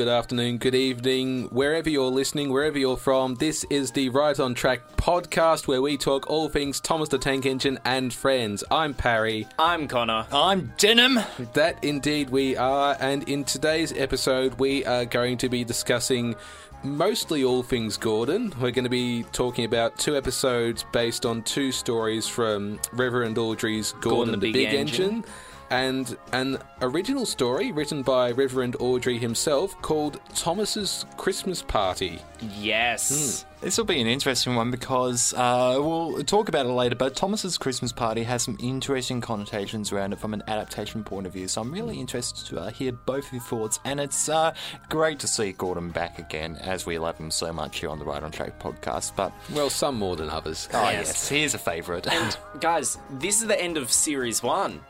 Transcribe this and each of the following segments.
good afternoon, good evening, wherever you're listening, wherever you're from. This is the Right on Track podcast where we talk all things Thomas the Tank Engine and friends. I'm Parry. I'm Connor. I'm Denham. That indeed we are, and in today's episode, we are going to be discussing mostly all things Gordon. We're going to be talking about two episodes based on two stories from Reverend Awdry's Gordon, Gordon the, Big, Engine. And an original story written by Reverend Awdry himself called Thomas's Christmas Party. Yes. This will be an interesting one because uh, we'll talk about it later. But Thomas's Christmas party has some interesting connotations around it from an adaptation point of view. So I'm really interested to uh, hear both of your thoughts. And it's uh, great to see Gordon back again, as we love him so much here on the Right on Track podcast. But Well, some more than others. oh Yes. yes, he's a favourite. And Guys, this is the end of series one.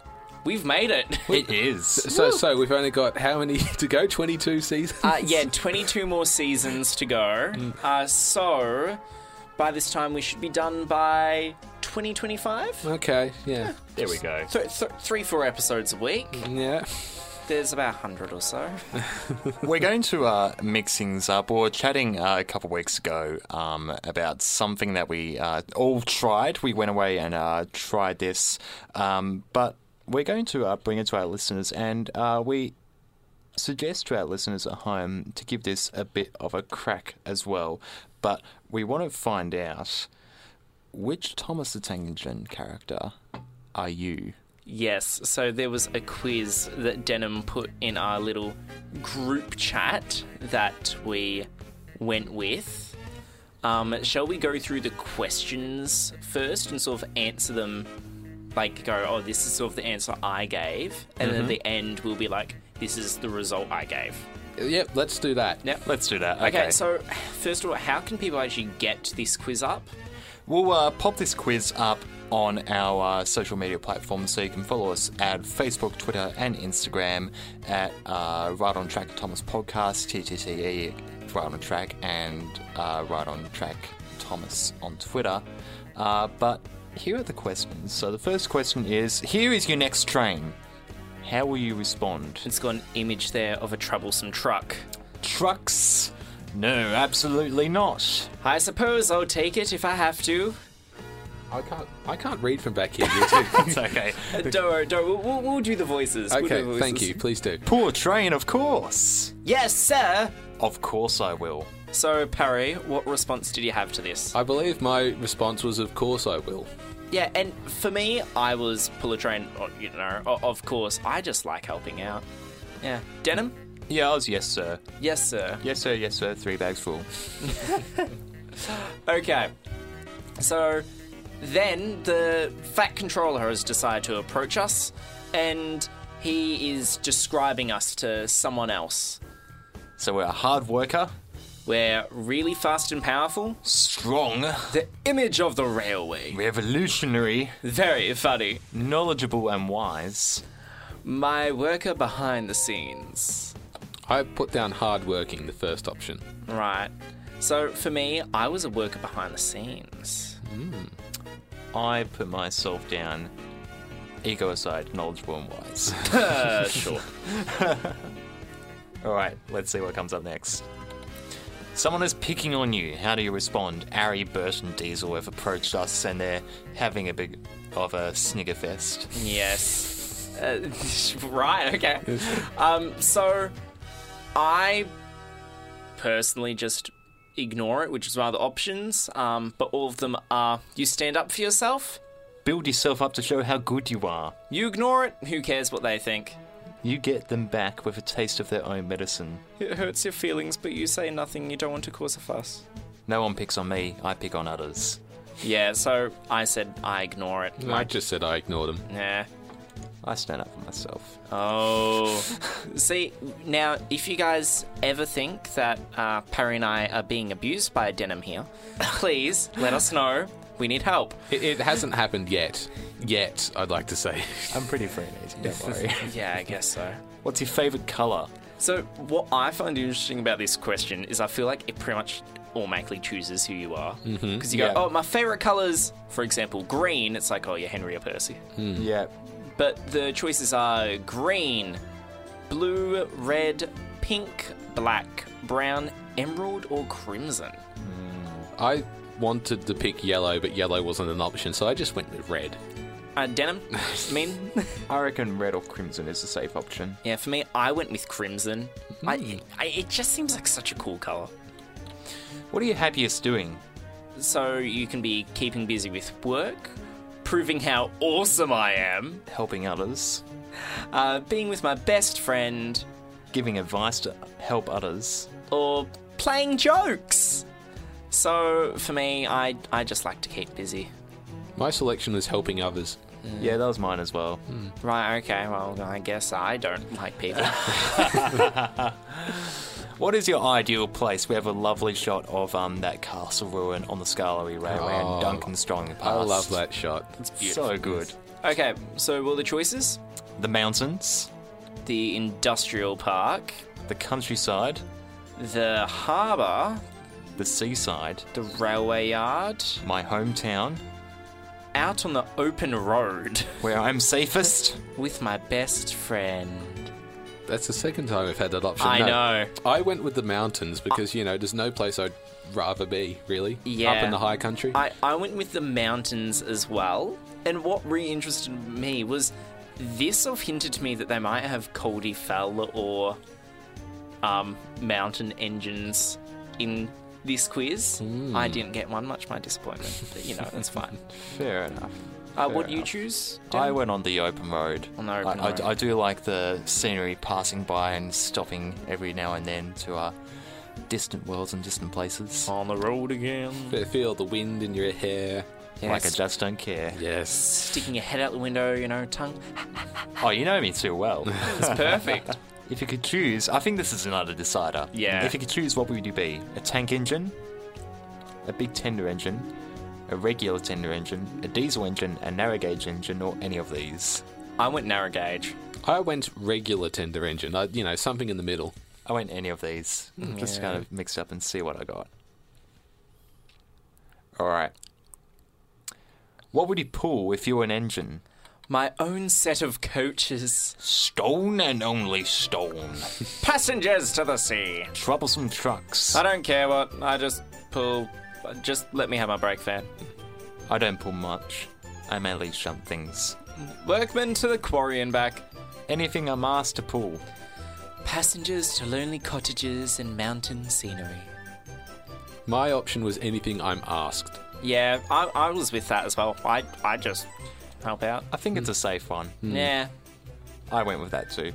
We've made it. it is. So, so we've only got how many to go? Twenty-two seasons. Uh, yeah, 22 more seasons to go. Uh, so, by this time, we should be done by 2025? Okay. Yeah. There we go. Th- th- three, four episodes a week. Yeah. There's about 100 or so. We're going to uh, mix things up. We were chatting uh, a couple of weeks ago um, about something that we uh, all tried. We went away and uh, tried this, um, but we're going to uh, bring it to our listeners, and uh, we suggest to our listeners at home to give this a bit of a crack as well. But we want to find out which Thomas the Tank Engine character are you? Yes, so there was a quiz that Denham put in our little group chat that we went with. Um, shall we go through the questions first and sort of answer them? Like, go, oh, this is sort of the answer I gave. And then at the end, we'll be like, this is the result I gave. Yep. Let's do that. Yep. Let's do that. Okay, so first of all, how can people actually get this quiz up? We'll uh, pop this quiz up on our uh, social media platforms so you can follow us at Facebook, Twitter, and Instagram at uh, Right on Track Thomas Podcast, TTTE, Right on Track, and uh, Right on Track Thomas on Twitter. Uh, but here are the questions. So the first question is Here is your next train. How will you respond? It's got an image there of a troublesome truck. Trucks? No, absolutely not. I suppose I'll take it if I have to. I can't. I can't read from back here. You two. It's okay. Uh, don't worry, don't. We'll, we'll, we'll do the voices. We'll do okay. the voices. Thank you. Please do. Poor train, of course. Yes, sir. Of course I will. So, Parry, what response did you have to this? I believe my response was, "Of course I will." Yeah, and for me, I was pull a train. oh, You know, of course, I just like helping out. Yeah, Denham. Yeah, I was yes, sir. Yes, sir. Yes, sir, yes, sir. Three bags full. Okay. So then the Fat Controller has decided to approach us, and he is describing us to someone else. So we're a hard worker, We're really fast and powerful. strong, The image of the railway. revolutionary, Very funny. knowledgeable, and wise. My worker behind the scenes. I put down hardworking, the first option. Right. So for me, I was a worker behind the scenes. I put myself down, ego aside, knowledgeable and wise. Uh, sure. All right, let's see what comes up next. Someone is picking on you. How do you respond? 'Arry, Bert, and Diesel have approached us, and they're having a big of a snigger fest. Yes. Uh, right, okay. Um, so, I personally just ignore it, which is one of the options, um, but all of them are you stand up for yourself, Build yourself up to show how good you are. you ignore it, who cares what they think. You get them back with a taste of their own medicine. It hurts your feelings, but you say nothing, you don't want to cause a fuss. No one picks on me, I pick on others. Yeah, so I said I ignore it. I just said I ignored them. Nah. I stand up for myself. Oh. See, now, if you guys ever think that uh, Parry and I are being abused by a Denham here, please let us know. We need help. It, it hasn't happened yet. Yet, I'd like to say. I'm pretty free and easy, don't worry. Yeah, I guess so. What's your favourite colour? So, what I find interesting about this question is I feel like it pretty much automatically chooses who you are. Mm-hmm. Because you go, Yeah. oh, my favourite colours, for example, green, it's like, oh, you're Henry or Percy. Hmm. Yeah. But the choices are green, blue, red, pink, black, brown, emerald, or crimson? I wanted to pick yellow, but yellow wasn't an option, so I just went with red. Uh, Denham, mean? I reckon red or crimson is a safe option. yeah, for me, I went with crimson. I, I, it just seems like such a cool color. What are you happiest doing? So you can be keeping busy with work, proving how awesome I am, Helping others, uh, being with my best friend, giving advice to help others. or playing jokes. So for me, I I just like to keep busy. My selection was helping others. Yeah, that was mine as well. Right, okay, well, I guess I don't like people. What is your ideal place? We have a lovely shot of um, that castle ruin on the Skarloey Railway Oh, and Duncan Strong past. I love that shot. It's beautiful. So good. okay, so what are the choices? The mountains, The industrial park, the countryside, the harbour, the seaside, the railway yard, my hometown, out on the open road where I'm safest. with my best friend. That's the second time we've had that option. I No, know. I went with the mountains because, you know, there's no place I'd rather be, really. Yeah. Up in the high country. I, I went with the mountains as well. And what really interested me was this sort of hinted to me that they might have Culdee Fell or um, mountain engines in this quiz. I didn't get one, much my disappointment. But you know, it's fine. Fair enough. Uh, what Fair do you enough. choose? I went on the open road. On the open I, I- road. I do like the scenery passing by and stopping every now and then to uh, distant worlds and distant places. on the road again. Feel the wind in your hair. Like I just don't care. Yes. Sticking your head out the window, you know, tongue. Oh, you know me too well. It's perfect. if you could choose, I think this is another decider. Yeah. If you could choose, what would you be? A tank engine, a big tender engine, a regular tender engine, a diesel engine, a narrow gauge engine, or any of these? I went narrow gauge. I went regular tender engine. I, you know, something in the middle. I went any of these. Mm, Just Yeah. kind of mix up and see what I got. All right. What would you pull if you were an engine? My own set of coaches. Stone and only stone. Passengers to the sea. Troublesome trucks. I don't care what. I just pull. Just let me have my brake van. I don't pull much. I mainly shunt things. Workmen to the quarry and back. Anything I'm asked to pull. Passengers to lonely cottages and mountain scenery. My option was anything I'm asked. Yeah, I, I was with that as well. I I just help out. I think it's hmm. a safe one. Hmm. Yeah. I went with that too.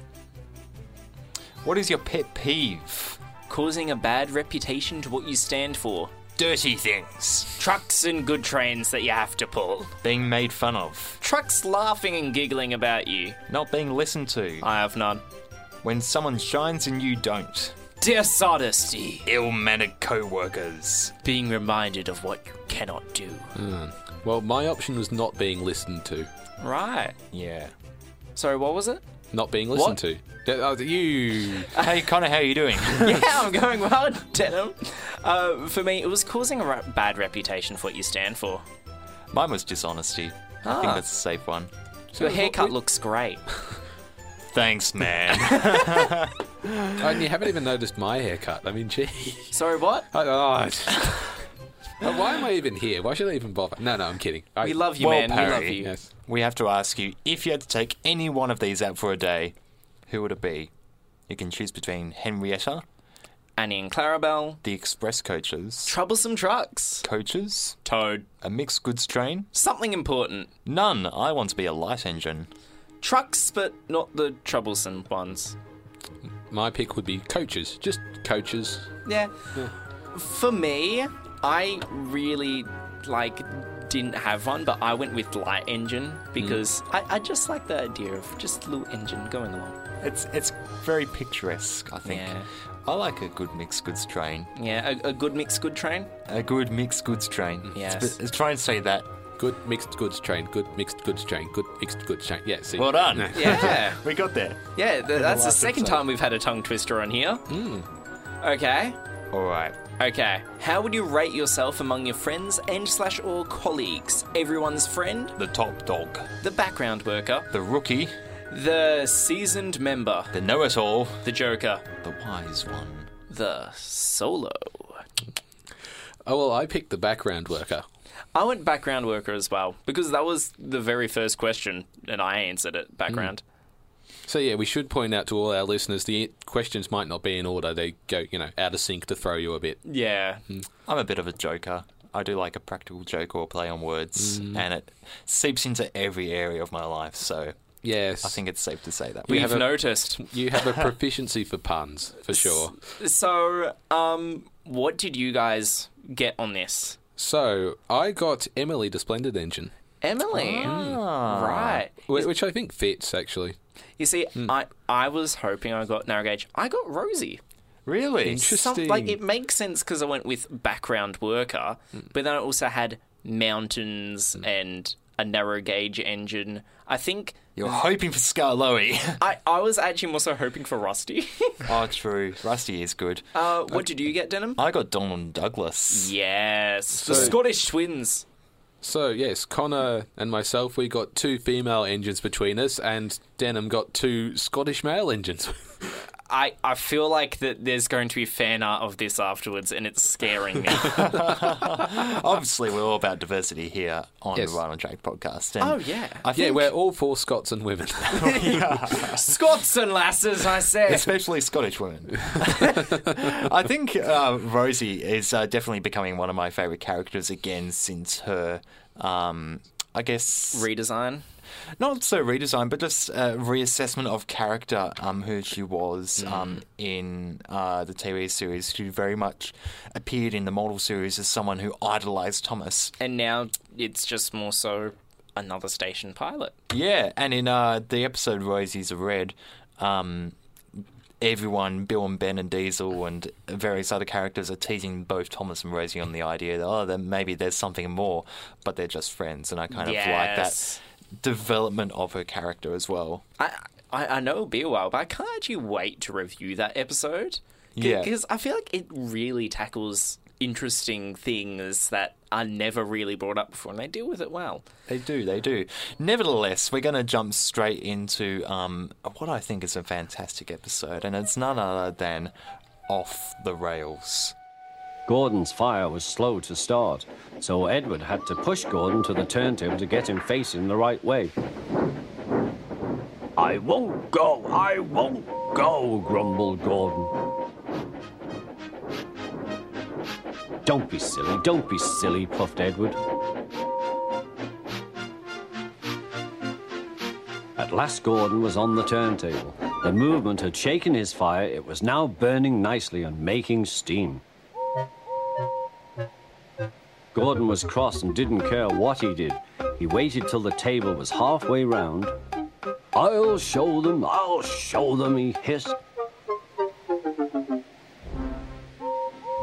What is your pet peeve? Causing a bad reputation to what you stand for. Dirty things. Trucks and good trains that you have to pull. Being made fun of. Trucks laughing and giggling about you. Not being listened to. I have none. When someone shines and you don't. Dishonesty. Ill mannered co workers. Being reminded of what you cannot do. Hmm. Well, my option was not being listened to. Right. Yeah. Sorry, what was it? Not being listened What? to. Oh, you. hey, Connor, how are you doing? yeah, I'm going well, Denham. Uh, for me, it was causing a ra- bad reputation for what you stand for. Mine was dishonesty. I Ah. think that's a safe one. Your what- haircut looks great. Thanks, man. And you haven't even noticed my haircut. I mean, gee. Sorry, what? I, oh, Oh, Uh, why am I even here? Why should I even bother? No, no, I'm kidding. I, We love you, Well, man. We love you. Yes. we have to ask you if you had to take any one of these out for a day, who would it be? You can choose between Henrietta, Annie and Clarabelle. the express coaches, Troublesome trucks. coaches, Toad. a mixed goods train. Something important. None. I want to be a light engine. Trucks, but not the troublesome ones. My pick would be coaches. Just coaches. Yeah. For me, I really like didn't have one, but I went with light engine because mm. I, I just like the idea of just a little engine going along. It's it's very picturesque. I think. Yeah. I like a good mixed goods train. Yeah, a, a good mixed goods train. A good mixed goods train. Mm. Yes. It's, it's try and say that. Good mixed goods train. Good mixed goods train. Good mixed goods train. Yeah, see. Well done. Yeah. We got there. Yeah, th- that's the last second episode. time we've had a tongue twister on here. Hmm. Okay. All right. Okay. How would you rate yourself among your friends and slash or colleagues? Everyone's friend, The top dog. the background worker, The rookie. The seasoned member, The know it all, the Joker, the wise one. the solo. Oh well, I picked the background worker. I went background worker as well because that was the very first question and I answered it background. Hmm. So yeah, we should point out to all our listeners the questions might not be in order. They go, you know, out of sync to throw you a bit. Yeah. I'm a bit of a joker. I do like a practical joke or play on words, and it seeps into every area of my life. So Yes, I think it's safe to say that. We We've have a- noticed. you have a proficiency for puns for sure. So, um, what did you guys get on this? So I got Emily the Splendid Engine, Emily. Ah. Right. wh- which I think fits actually. You see, I I was hoping I got narrow gauge. I got Rosie. Really? Interesting. Some, like it makes sense because I went with background worker, but then I also had mountains and a narrow gauge engine. I think You're hoping for Skarloey. I, I was actually also hoping for Rusty. oh, true. Rusty is good. uh, what did you get, Denham? I got Donald Douglas. Yes, the Scottish twins. So yes, Connor and myself, we got two female engines between us, and Denham got two Scottish male engines. I, I feel like that there's going to be fan art of this afterwards, and it's scaring me. Obviously, we're all about diversity here on Yes. the Right on Track podcast. And oh yeah, I yeah, we're all for Scots and women. Scots and lasses, I say. especially Scottish women. I think uh, Rosie is uh, definitely becoming one of my favourite characters again since her, um, I guess, Redesign. Not so redesign, but just uh, reassessment of character, um, who she was um, in uh, the TV series. She very much appeared in the model series as someone who idolised Thomas. And now it's just more so another station pilot. Yeah, and in uh, the episode Rosie's a Red, um, everyone, Bill and Ben and Diesel and various other characters are teasing both Thomas and Rosie on the idea that, oh, then maybe there's something more, but they're just friends. And I kind of like that Yes. Development of her character as well. I, I I know it'll be a while, but I can't actually wait to review that episode. Yeah. because I feel like it really tackles interesting things that are never really brought up before, and they deal with it well. They do, they do. Nevertheless, we're going to jump straight into um, what I think is a fantastic episode, and it's none other than Off the Rails. Gordon's fire was slow to start, so Edward had to push Gordon to the turntable to get him facing the right way. I won't go, I won't go, grumbled Gordon. Don't be silly, don't be silly, puffed Edward. At last, Gordon was on the turntable. The movement had shaken his fire. It was now burning nicely and making steam. Gordon was cross and didn't care what he did. He waited till the table was halfway round. I'll show them, I'll show them, he hissed.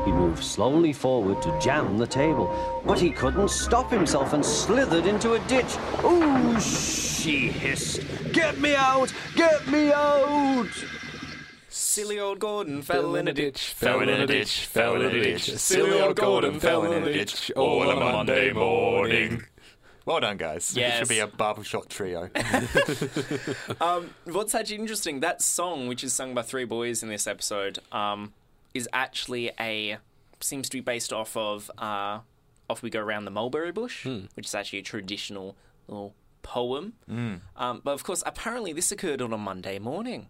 He moved slowly forward to jam the table, but he couldn't stop himself and slithered into a ditch. Ooh, she hissed. Get me out! Get me out! Silly old Gordon fell in a ditch, fell in a ditch, fell in a ditch. Silly old Gordon fell in a ditch all on a Monday morning. Well done, guys. It Yes. should be a barbershop trio. Um, what's actually interesting, that song, which is sung by three boys in this episode, um, is actually a seems to be based off of uh, "Off We Go Around the Mulberry Bush," which is actually a traditional little poem. Um, but of course, apparently, this occurred on a Monday morning.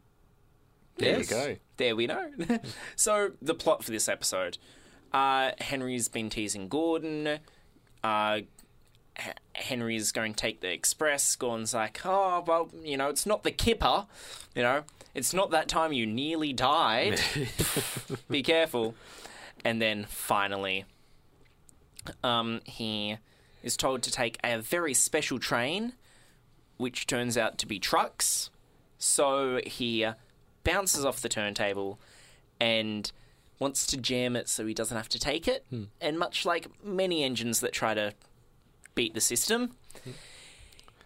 There Yes. you go. There we know. so the plot for this episode: uh, Henry's been teasing Gordon. Uh, H- Henry's going to take the express. Gordon's like, oh, well, you know, it's not the kipper. You know, it's not that time you nearly died. Be careful. And then finally, um, he is told to take a very special train, which turns out to be trucks. So he bounces off the turntable and wants to jam it so he doesn't have to take it. Hmm. And much like many engines that try to beat the system,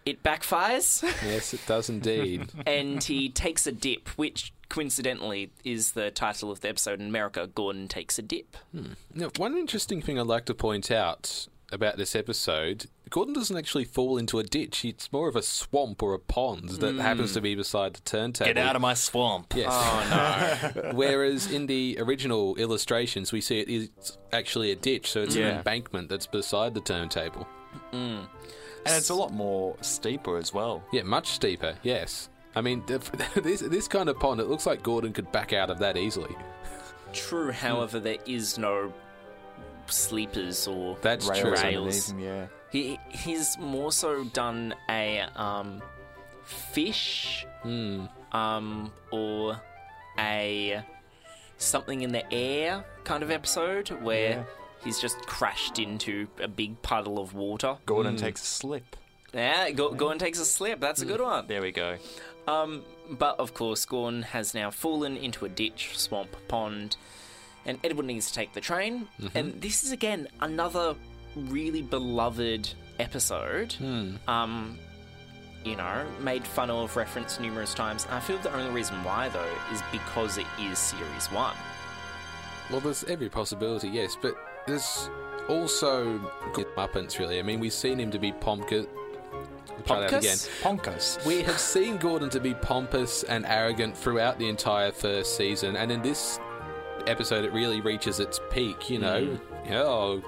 it backfires Yes, it does indeed. and he takes a dip, which coincidentally is the title of the episode in America. Gordon takes a dip. Hmm. Now, one interesting thing I'd like to point out about this episode, Gordon doesn't actually fall into a ditch. It's more of a swamp or a pond that hmm. happens to be beside the turntable. Get out of my swamp. Yes. Oh no. Whereas in the original illustrations, we see it is actually a ditch, so it's an embankment that's beside the turntable. Hmm. And it's a lot more steeper as well. Yeah, much steeper. Yes. I mean, this this kind of pond, it looks like Gordon could back out of that easily. True, however, there is no sleepers or That's Rails true. Rails. underneath him, yeah. He he's more so done a um, fish, um, or a something in the air kind of episode where Yeah. he's just crashed into a big puddle of water. Gordon takes a slip. Yeah, go, go and takes a slip. That's a good one. There we go. Um, but of course, Gorn has now fallen into a ditch, swamp, pond, and Edward needs to take the train. And this is again another really beloved episode. Um, you know, made fun of, referenced numerous times. I feel the only reason why though is because it is series one. Well, there's every possibility, yes, but there's also good Muppets, really. I mean, we've seen him to be pompous. Try that again. Pompous? We have seen Gordon to be pompous and arrogant throughout the entire first season, and in this episode, it really reaches its peak. You know, mm-hmm. oh,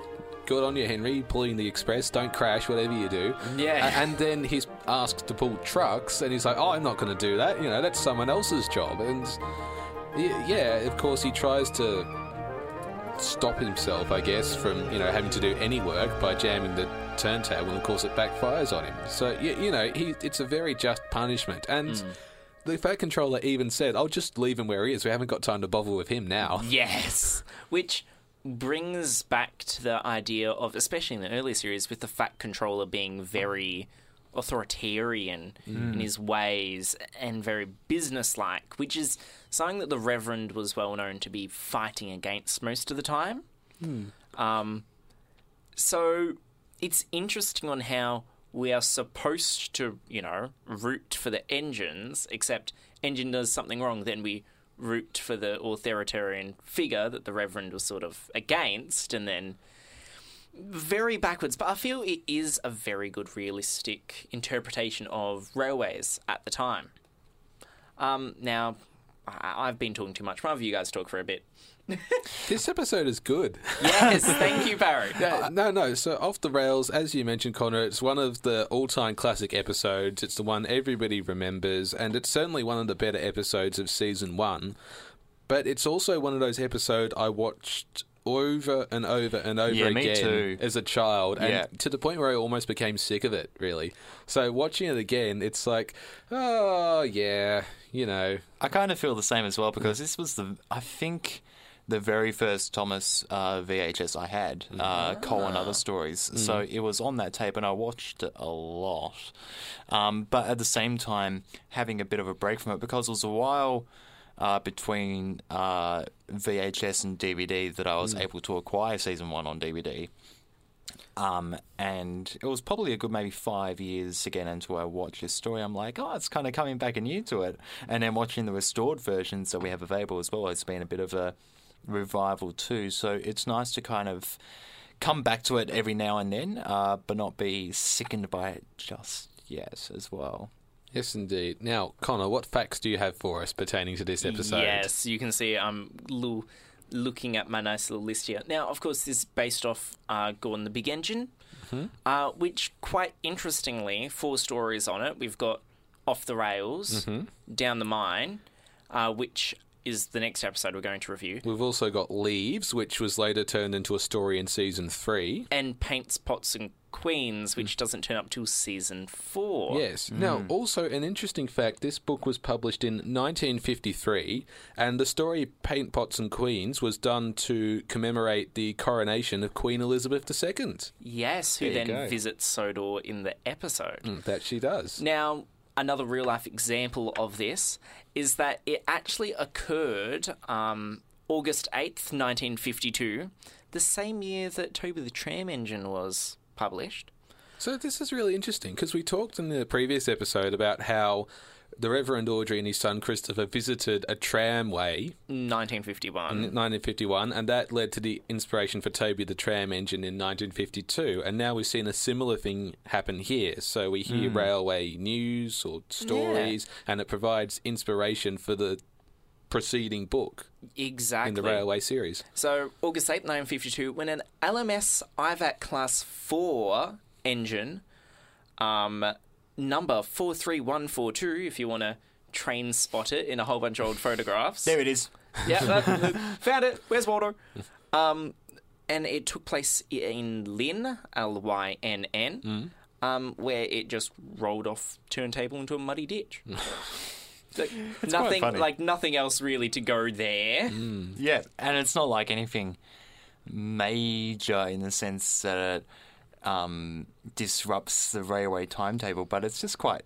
good on you, Henry, pulling the express. Don't crash, whatever you do. Yeah. A- and then he's asked to pull trucks, and he's like, "Oh, I'm not going to do that. You know, that's someone else's job." And yeah, of course, he tries to stop himself, I guess, from you know having to do any work by jamming the turntable, and of course it backfires on him. So you, you know, he it's a very just punishment, and mm. The Fat Controller even said, "I'll just leave him where he is. We haven't got time to bother with him now." Yes, which brings back to the idea of, especially in the early series, with the Fat Controller being very authoritarian in his ways and very businesslike, which is something that the Reverend was well known to be fighting against most of the time. Um, so it's interesting on how we are supposed to, you know, root for the engines, except engine does something wrong, then we root for the authoritarian figure that the Reverend was sort of against, and then very backwards. But I feel it is a very good realistic interpretation of railways at the time. Um, now, I've been talking too much. One of you guys talk for a bit. This episode is good. Yes, thank you, Barry. Yeah, uh, no, no. So off the rails, as you mentioned, Connor, it's one of the all-time classic episodes. It's the one everybody remembers, and it's certainly one of the better episodes of season one. But it's also one of those episodes I watched over and over and over Yeah, again as a child, and Yeah. to the point where I almost became sick of it. Really. So watching it again, it's like, oh yeah, you know, I kind of feel the same as well because this was the I think the very first Thomas uh, VHS I had, uh, Cole and Other Stories. So it was on that tape and I watched it a lot. Um, but at the same time, having a bit of a break from it because it was a while uh, between uh, VHS and DVD that I was able to acquire season one on DVD. Um, and it was probably a good maybe five years again until I watched this story. I'm like, oh, it's kind of coming back anew to it. And then watching the restored versions that we have available as well, it's been a bit of a revival too. So it's nice to kind of come back to it every now and then, uh, but not be sickened by it just yet as well. yes, indeed. Now, Connor, what facts do you have for us pertaining to this episode? Yes, you can see I'm little, looking at my nice little list here. Now, of course, this is based off uh, Gordon the Big Engine, uh, which, quite interestingly, four stories on it. We've got Off the Rails, Down the Mine, uh, which is the next episode we're going to review, We've also got Leaves, which was later turned into a story in season three. and Paints, Pots, and Queens, which mm. doesn't turn up till season four. Yes. Now, mm. also an interesting fact: this book was published in 1953, and the story "Paint Pots and Queens" was done to commemorate the coronation of Queen Elizabeth II. Yes, who There you then go. visits Sodor in the episode. Mm, that she does. Now, another real life example of this is that it actually occurred um, August 8th, 1952, the same year that Toby the Tram Engine was published. So this is really interesting because we talked in the previous episode about how the Reverend Awdry and his son Christopher visited a tramway 1951. in 1951, and that led to the inspiration for Toby the Tram Engine in 1952. And now we've seen a similar thing happen here. So we hear railway news or stories, and it provides inspiration for the preceding book Exactly. in the railway series. So, August 8th, 1952, when an LMS Ivatt Class 4 engine, um, number 43142, if you want to train spot it in a whole bunch of old photographs. There it is. yeah, uh, found it. Where's Waldo? Um, and it took place in Lynn, L Y N N, um, where it just rolled off turntable into a muddy ditch. Like, nothing, funny. like nothing else really to go there. Yeah, and it's not like anything major in the sense that it um, disrupts the railway timetable, but it's just quite.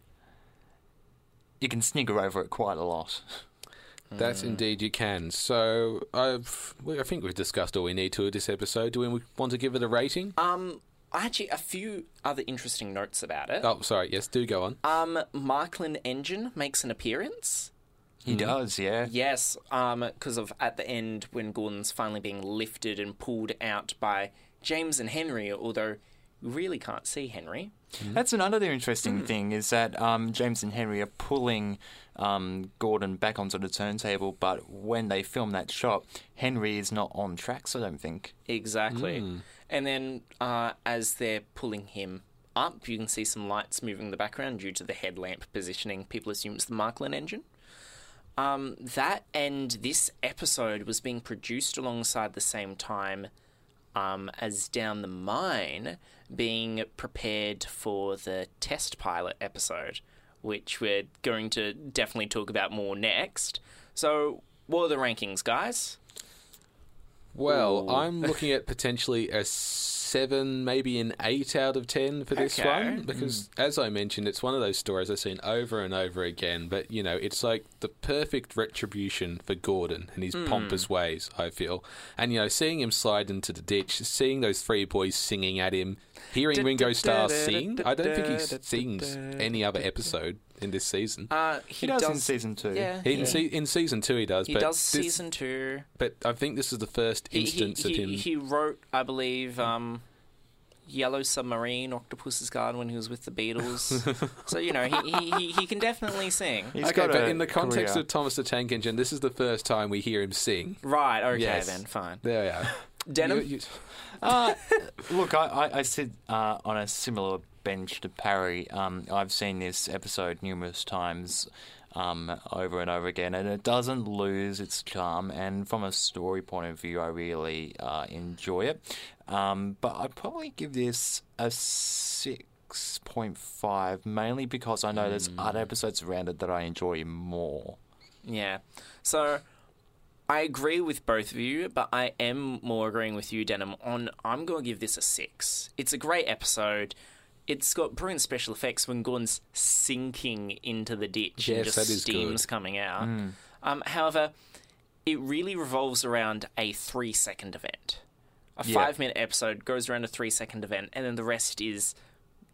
You can snigger over it quite a lot. That's indeed you can. So I've, I think we've discussed all we need to with this episode. Do we want to give it a rating? Um, actually, a few other interesting notes about it. oh, sorry. Yes, do go on. Um, Marklin Engine makes an appearance. He does, yeah. Yes, um, because of at the end when Gordon's finally being lifted and pulled out by James and Henry, although you really can't see Henry. That's another interesting thing is that um, James and Henry are pulling um, Gordon back onto the turntable, but when they film that shot, Henry is not on tracks. I don't think. Exactly. And then uh, as they're pulling him up, you can see some lights moving in the background due to the headlamp positioning. People assume it's the Marklin engine. Um, that and this episode was being produced alongside the same time um, as Down the Mine being prepared for the test pilot episode, which we're going to definitely talk about more next. So, what are the rankings, guys? Well, Ooh. I'm looking at potentially a seven, maybe an eight out of ten for this Okay. one hmm. because, as I mentioned, it's one of those stories I've seen over and over again. But you know, it's like the perfect retribution for Gordon and his hmm. pompous ways. I feel, and you know, seeing him slide into the ditch, seeing those three boys singing at him, hearing Ringo Starr sing. I don't think he sings any other episode in this season. Uh, He, does, in season two. Yeah, He, in, se- in season two, he does. He but does this- season two. But I think this is the first He, he, instance he, of him. he wrote, I believe, um, Yellow Submarine, Octopus's Garden when he was with the Beatles. so you know, he, he, he, he can definitely sing. He's okay, got but in the context career. of Thomas the Tank Engine, this is the first time we hear him sing. Right. Okay. Yes. Then fine. There we are. Denham. You- you- Uh, look, I, I, I sit uh, on a similar bench to Parry. Um, I've seen this episode numerous times um, over and over again, and it doesn't lose its charm. And from a story point of view, I really uh, enjoy it. Um, but I'd probably give this a six point five, mainly because I know there's other episodes around it that I enjoy more. Yeah. So I agree with both of you, but I am more agreeing with you, Denham, on I'm going to give this a six. It's a great episode. It's got brilliant special effects when Gordon's sinking into the ditch and just that is steam's good. coming out. Um, however, it really revolves around a three second event. A Yeah. five minute episode goes around a three second event, and then the rest is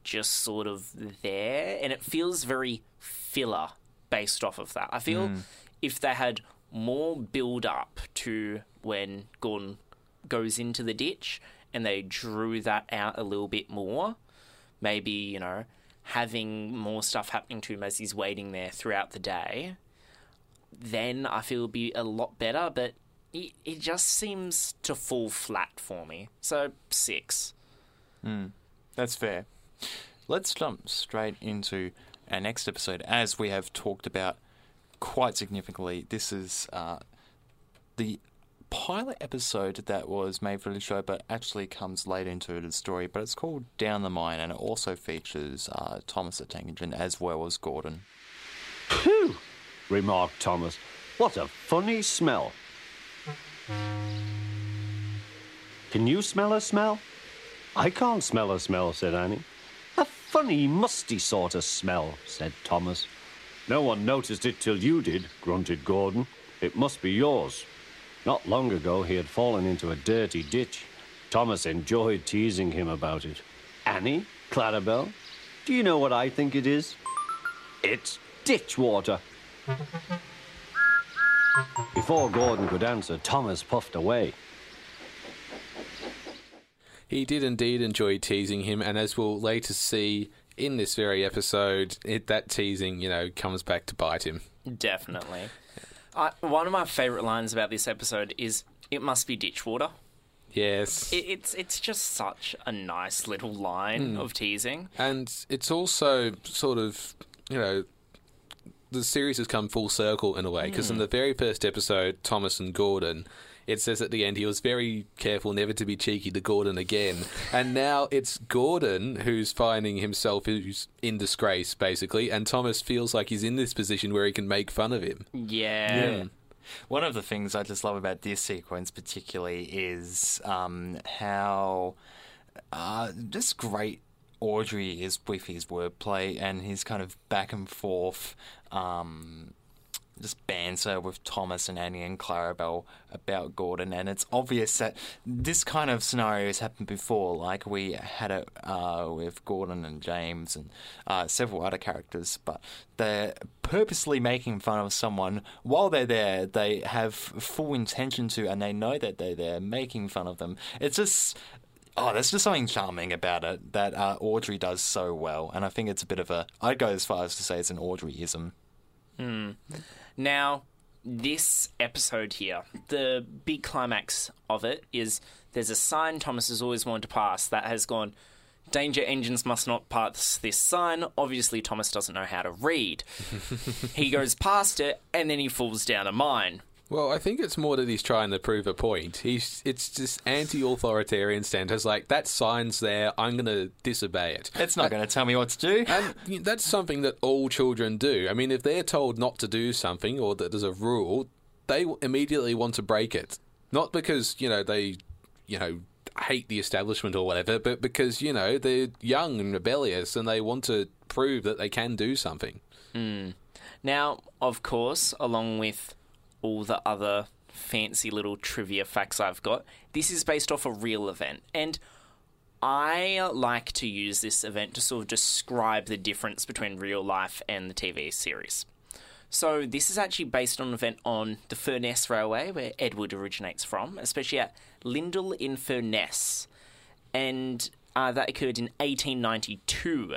just sort of there, and it feels very filler based off of that. I feel if they had more build up to when Gordon goes into the ditch and they drew that out a little bit more, maybe, you know, having more stuff happening to him as he's waiting there throughout the day, then I feel it'd be a lot better, but it, it just seems to fall flat for me. So, six. That's fair. Let's jump straight into our next episode. As we have talked about quite significantly, this is uh, the pilot episode that was made for the show, but actually comes late into the story. But it's called Down the Mine, and it also features uh, Thomas the Tank Engine as well as Gordon. Phew, remarked Thomas. What a funny smell. Can you smell a smell? I can't smell a smell, said Annie. A funny, musty sort of smell, said Thomas. No one noticed it till you did, grunted Gordon. It must be yours. Not long ago, he had fallen into a dirty ditch. Thomas enjoyed teasing him about it. Annie? Clarabelle? Do you know what I think it is? It's ditch water. Before Gordon could answer, Thomas puffed away. He did indeed enjoy teasing him, and as we'll later see in this very episode, it, that teasing, you know, comes back to bite him. Definitely. I, one of my favourite lines about this episode is "It must be ditch water." Yes. It, it's it's just such a nice little line hmm. of teasing. And it's also sort of, you know, the series has come full circle in a way because in hmm. the very first episode, Thomas and Gordon, it says at the end he was very careful never to be cheeky to Gordon again, and now it's Gordon who's finding himself who's in disgrace basically, and Thomas feels like he's in this position where he can make fun of him. Yeah. One of the things I just love about this sequence, particularly, is um, how uh, just great Awdry is with his wordplay and his kind of back and forth, um, just banter with Thomas and Annie and Clarabelle about Gordon. And it's obvious that this kind of scenario has happened before. Like we had it uh, with Gordon and James and uh, several other characters, but they're purposely making fun of someone while they're there. They have full intention to, and they know that they're there making fun of them. It's just. Oh, there's just something charming about it that uh, Awdry does so well, and I think it's a bit of a. I'd go as far as to say it's an Awdryism. Now, this episode here, the big climax of it is there's a sign Thomas has always wanted to pass that has gone. Danger engines must not pass this sign. Obviously, Thomas doesn't know how to read. he goes past it and then he falls down a mine. Well, I think it's more that he's trying to prove a point. He's it's just anti-authoritarian stand. It's like that sign's there. I'm going to disobey it. It's not going to tell me what to do. And that's something that all children do. I mean, if they're told not to do something or that there's a rule, they immediately want to break it. Not because, you know, they, you know, hate the establishment or whatever, but because, you know, they're young and rebellious and they want to prove that they can do something. Hmm. Now, of course, along with all the other fancy little trivia facts I've got, this is based off a real event. And I like to use this event to sort of describe the difference between real life and the TV series. So, this is actually based on an event on the Furness Railway, where Edward originates from, especially at Lindal in Furness. And uh, that occurred in 1892.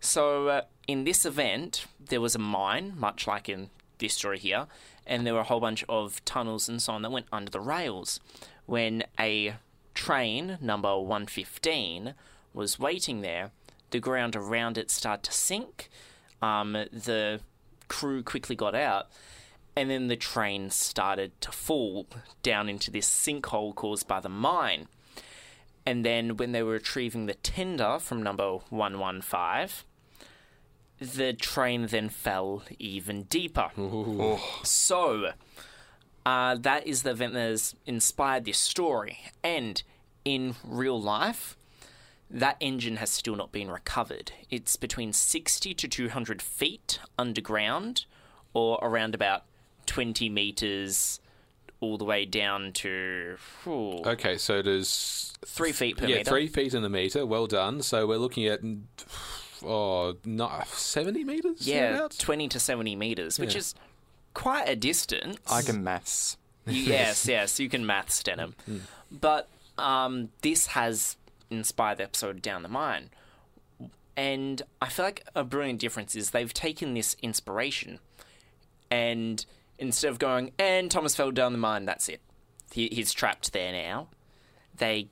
So, uh, in this event, there was a mine, much like in this story here, and there were a whole bunch of tunnels and so on that went under the rails. When a train, number 115, was waiting there, the ground around it started to sink. Um, the crew quickly got out, and then the train started to fall down into this sinkhole caused by the mine. And then, when they were retrieving the tender from number 115, the train then fell even deeper. So, uh, that is the event that has inspired this story. And in real life, that engine has still not been recovered. It's between 60 to 200 feet underground, or around about 20 meters all the way down to ooh, Okay, so there's three feet per yeah, meter. three feet in the meter. Well done. So we're looking at oh, not seventy meters. Yeah, thereabouts? 20 to 70 meters, which Yeah. is quite a distance. I can maths. yes, yes, you can maths, Denham. But um, this has inspired the episode Down the Mine. And I feel like a brilliant difference is they've taken this inspiration and instead of going, and Thomas fell down the mine, that's it. He, he's trapped there now. They.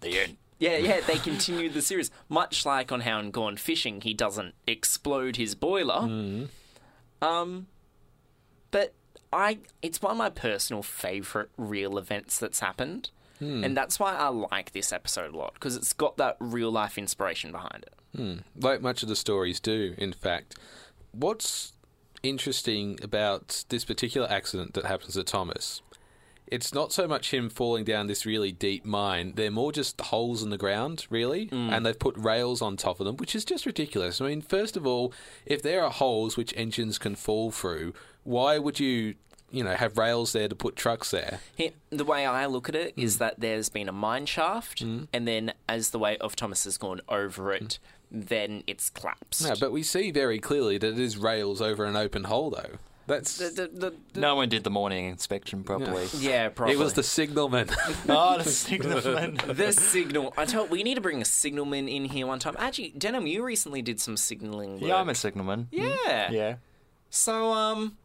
Yeah, yeah, they continued the series. Much like on how in Gone Fishing, he doesn't explode his boiler. Um, but I it's one of my personal favorite real events that's happened. And that's why I like this episode a lot because it's got that real life inspiration behind it. like much of the stories do, in fact. What's interesting about this particular accident that happens to Thomas? It's not so much him falling down this really deep mine, they're more just holes in the ground, really, mm. and they've put rails on top of them, which is just ridiculous. I mean, first of all, if there are holes which engines can fall through, why would you, you know, have rails there to put trucks there? Here, the way I look at it is mm. that there's been a mine shaft, mm. and then as the weight of Thomas has gone over it, then it's collapsed. No, but we see very clearly that it is rails over an open hole, though. That's the, the, the, the- No one did the morning inspection properly. yeah, probably. it was the signalman. oh, the signalman. the signal. I tell we need to bring a signalman in here one time. Actually, Denham, you recently did some signaling. Work. yeah, I'm a signalman. yeah. Yeah. So um,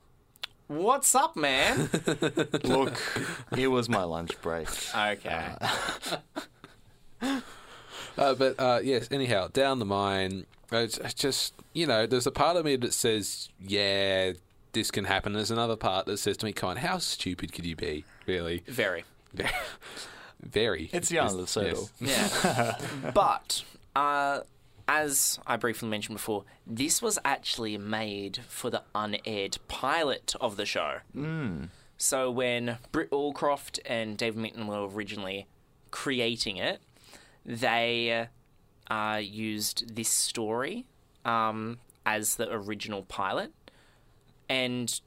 what's up, man? Look, it was my lunch break. okay. Uh, but uh, yes, anyhow, down the mine, uh, it's it's just you know, there's a part of me that says, yeah, this can happen. There's another part that says to me, come on, how stupid could you be? Really, Very. very. It's the Island of Sodor. Yes. Yeah. but uh, as I briefly mentioned before, this was actually made for the unaired pilot of the show. Mm. So when Britt Allcroft and David Minton were originally creating it, they uh, used this story um, as the original pilot. And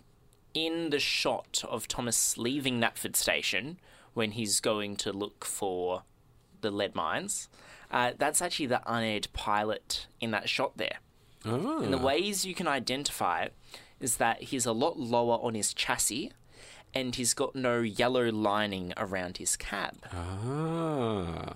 in the shot of Thomas leaving Knapford Station when he's going to look for the lead mines, uh, that's actually the unaired pilot in that shot there. Oh. And the ways you can identify it is that he's a lot lower on his chassis and he's got no yellow lining around his cab. Ah.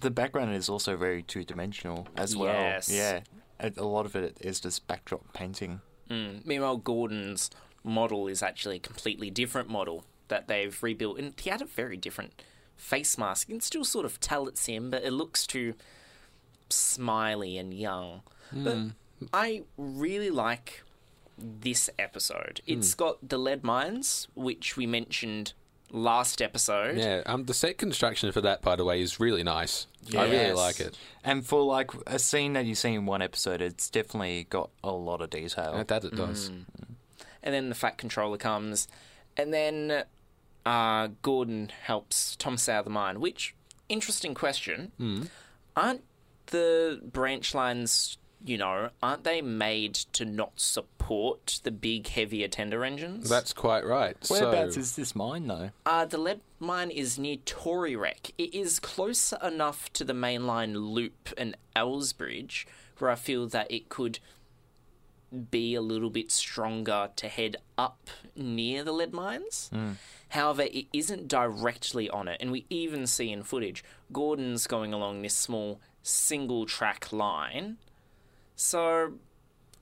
The background is also very two dimensional as well. Yes. Yeah. A a lot of it is just backdrop painting. Mm. Meanwhile, Gordon's model is actually a completely different model that they've rebuilt, and he had a very different face mask. You can still sort of tell it's him, but it looks too smiley and young. But I really like this episode. It's got the lead mines, which we mentioned last episode. Yeah, um, the set construction for that, by the way, is really nice. I really like it. And for like a scene that you see in one episode, it's definitely got a lot of detail. That it does. and then the fat controller comes, and then uh, Gordon helps Thomas out of the mine. Which interesting question? Aren't the branch lines, you know, aren't they made to not support the big, heavier tender engines? That's quite right. Whereabouts so, is this mine though? Uh, the lead mine is near Toryreck. It is close enough to the mainline loop and Elsbridge where I feel that it could be a little bit stronger to head up near the lead mines. However, it isn't directly on it, and we even see in footage Gordon's going along this small single track line. So,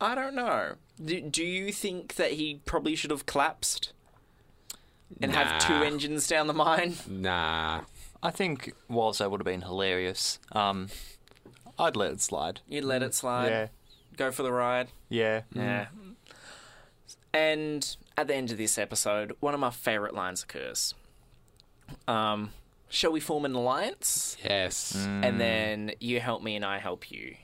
I don't know. Do, do you think that he probably should have collapsed? and have two engines down the mine. nah. I think whilst that would have been hilarious, um, I'd let it slide. You'd let it slide. Yeah. Go for the ride. Yeah. Yeah. And at the end of this episode, one of my favourite lines occurs. Um, shall we form an alliance? Yes. And then you help me and I help you.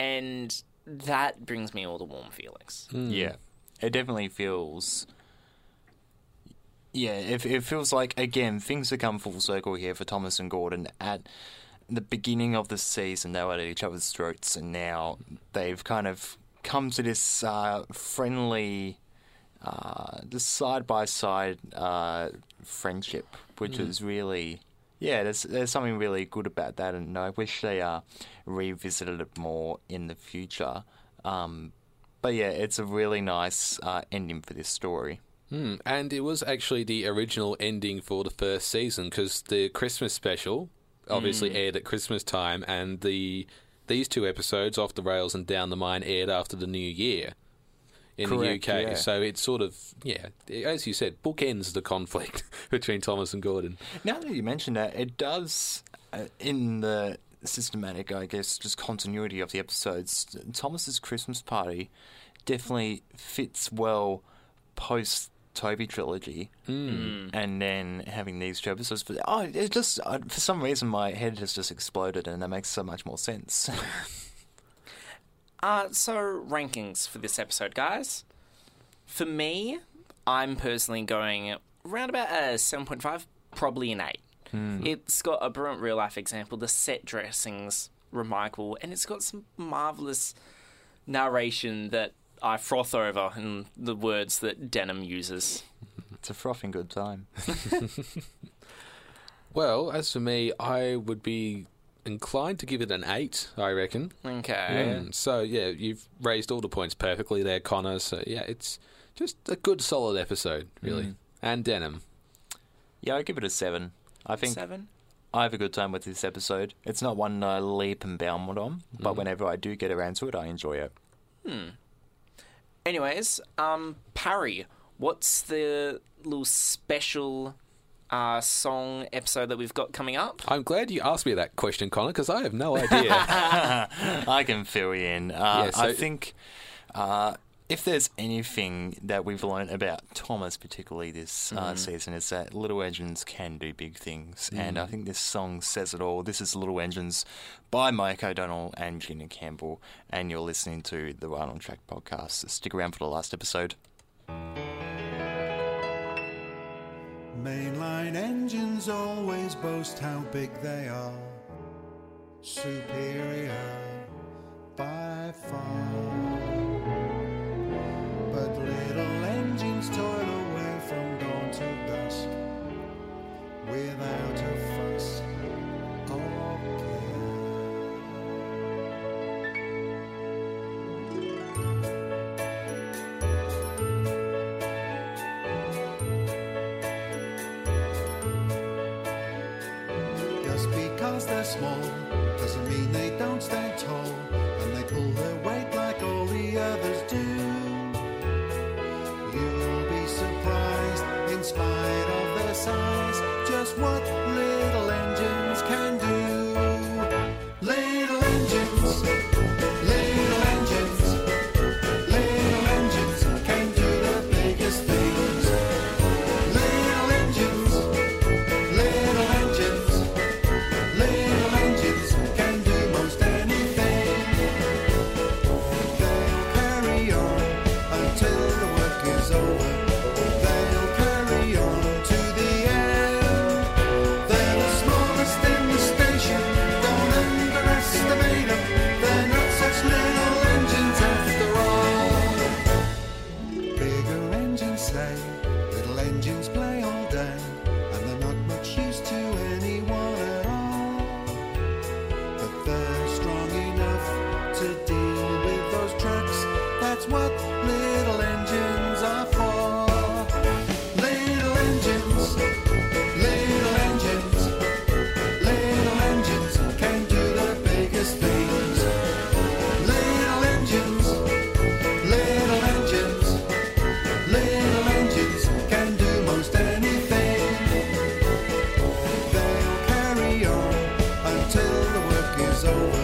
And that brings me all the warm feelings. Yeah, it definitely feels. Yeah, it, it feels like again things have come full circle here for Thomas and Gordon. At the beginning of the season, they were at each other's throats, and now they've kind of come to this uh, friendly, uh, this side by side friendship, which is really. Yeah, there's there's something really good about that, and I wish they uh, revisited it more in the future. Um, but yeah, it's a really nice uh, ending for this story. Hmm, And it was actually the original ending for the first season because the Christmas special obviously aired at Christmas time, and the these two episodes, Off the Rails and Down the Mine, aired after the New Year in Correct, the UK. yeah. So it's sort of yeah, as you said, bookends the conflict between Thomas and Gordon. Now that you mention that, it does uh, in the systematic, I guess, just continuity of the episodes. Thomas's Christmas party definitely fits well post Toby trilogy, and then having these two episodes. But oh, it just uh, for some reason my head has just exploded, and that makes so much more sense. Uh, so, rankings for this episode, guys. For me, I'm personally going around about a 7.5, probably an 8. It's got a brilliant real life example. The set dressing's remarkable, and it's got some marvelous narration that I froth over in the words that Denham uses. it's a frothing good time. Well, as for me, I would be inclined to give it an eight. I reckon. Okay. Mm, so yeah, you've raised all the points perfectly there, Connor. So yeah, it's just a good, solid episode, really. Mm. And Denham. Yeah, I give it a seven. I think Seven. I have a good time with this episode. It's not one I leap and bound on, but whenever I do get around to it, I enjoy it. Hmm. Anyways, um, Parry, what's the little special uh, song episode that we've got coming up? I'm glad you asked me that question, Connor, because I have no idea. I can fill you in. Uh, Yeah, so- I think uh, if there's anything that we've learned about Thomas, particularly this uh, season, is that little engines can do big things. And I think this song says it all. This is Little Engines by Mike O'Donnell and Junior Campbell. And you're listening to the Right on Track podcast. Stick around for the last episode. Mainline engines always boast how big they are, superior by far. But little engines toil away from dawn to dusk without small. Doesn't mean they don't stand tall, work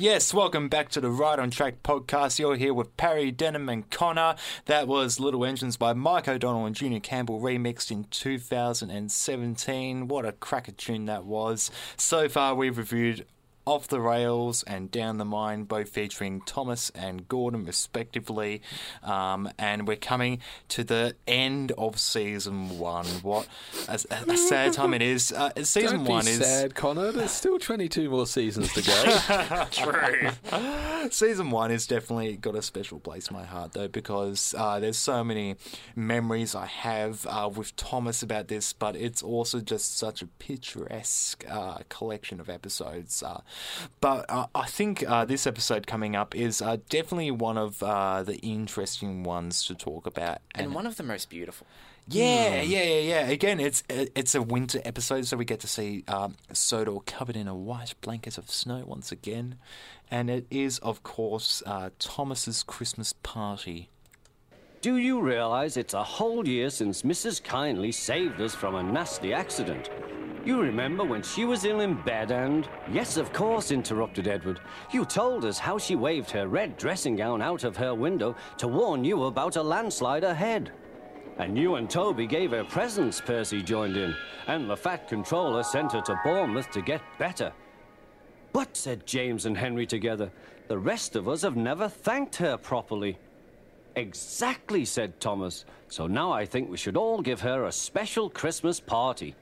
Yes, welcome back to the Right on Track podcast. You're here with Parry, Denham, and Connor. That was Little Engines by Mike O'Donnell and Junior Campbell, remixed in 2017. What a cracker tune that was. So far, we've reviewed Off the Rails and Down the Mine, both featuring Thomas and Gordon respectively. Um, and we're coming to the end of season one. What a, a sad time it is. Uh, season Don't be one is sad, Connor. There's still 22 more seasons to go. True. Season one has definitely got a special place in my heart, though, because uh, there's so many memories I have uh, with Thomas about this, but it's also just such a picturesque uh, collection of episodes. Uh, but uh, I think uh, this episode coming up is uh, definitely one of uh, the interesting ones to talk about. and one of the most beautiful. Yeah, yeah, yeah, yeah. Again, it's it's a winter episode, so we get to see um, Sodor covered in a white blanket of snow once again, and it is, of course, uh, Thomas's Christmas party. Do you realize it's a whole year since Mrs. Kindly saved us from a nasty accident? You remember when she was ill in bed and. Yes, of course, interrupted Edward. You told us how she waved her red dressing gown out of her window to warn you about a landslide ahead. And you and Toby gave her presents, Percy joined in. And the Fat Controller sent her to Bournemouth to get better. But, said James and Henry together, the rest of us have never thanked her properly. Exactly, said Thomas. So now I think we should all give her a special Christmas party.